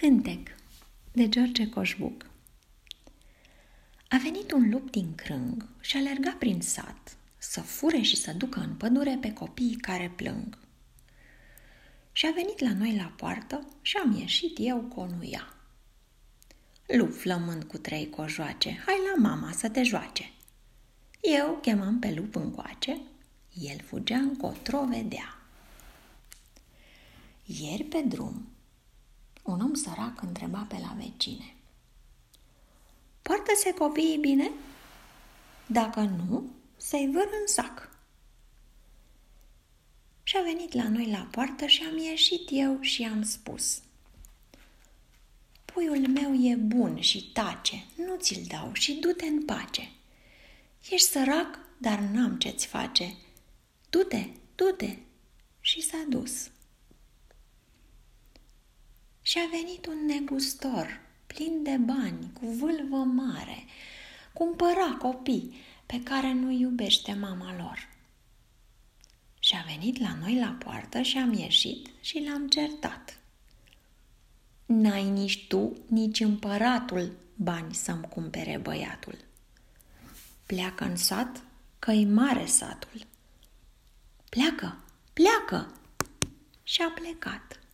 Cântec de George Coșbuc A venit un lup din crâng și alerga prin sat să fure și să ducă în pădure pe copiii care plâng. Și a venit la noi la poartă și am ieșit eu conuia. Lup flămând cu trei cojoace, hai la mama să te joace. Eu chemam pe lup încoace, el fugea încotro vedea. Ieri pe drum, un om sărac întreba pe la vecine. Poartă-se copiii bine? Dacă nu, să-i vâr în sac. Și a venit la noi la poartă și am ieșit eu și am spus. Puiul meu e bun și tace, nu ți-l dau și du-te în pace. Ești sărac, dar n-am ce-ți face. Du-te, du-te! Și s-a dus și a venit un negustor plin de bani, cu vâlvă mare, cumpăra copii pe care nu iubește mama lor. Și a venit la noi la poartă și am ieșit și l-am certat. N-ai nici tu, nici împăratul bani să-mi cumpere băiatul. Pleacă în sat, că-i mare satul. Pleacă, pleacă! Și a plecat.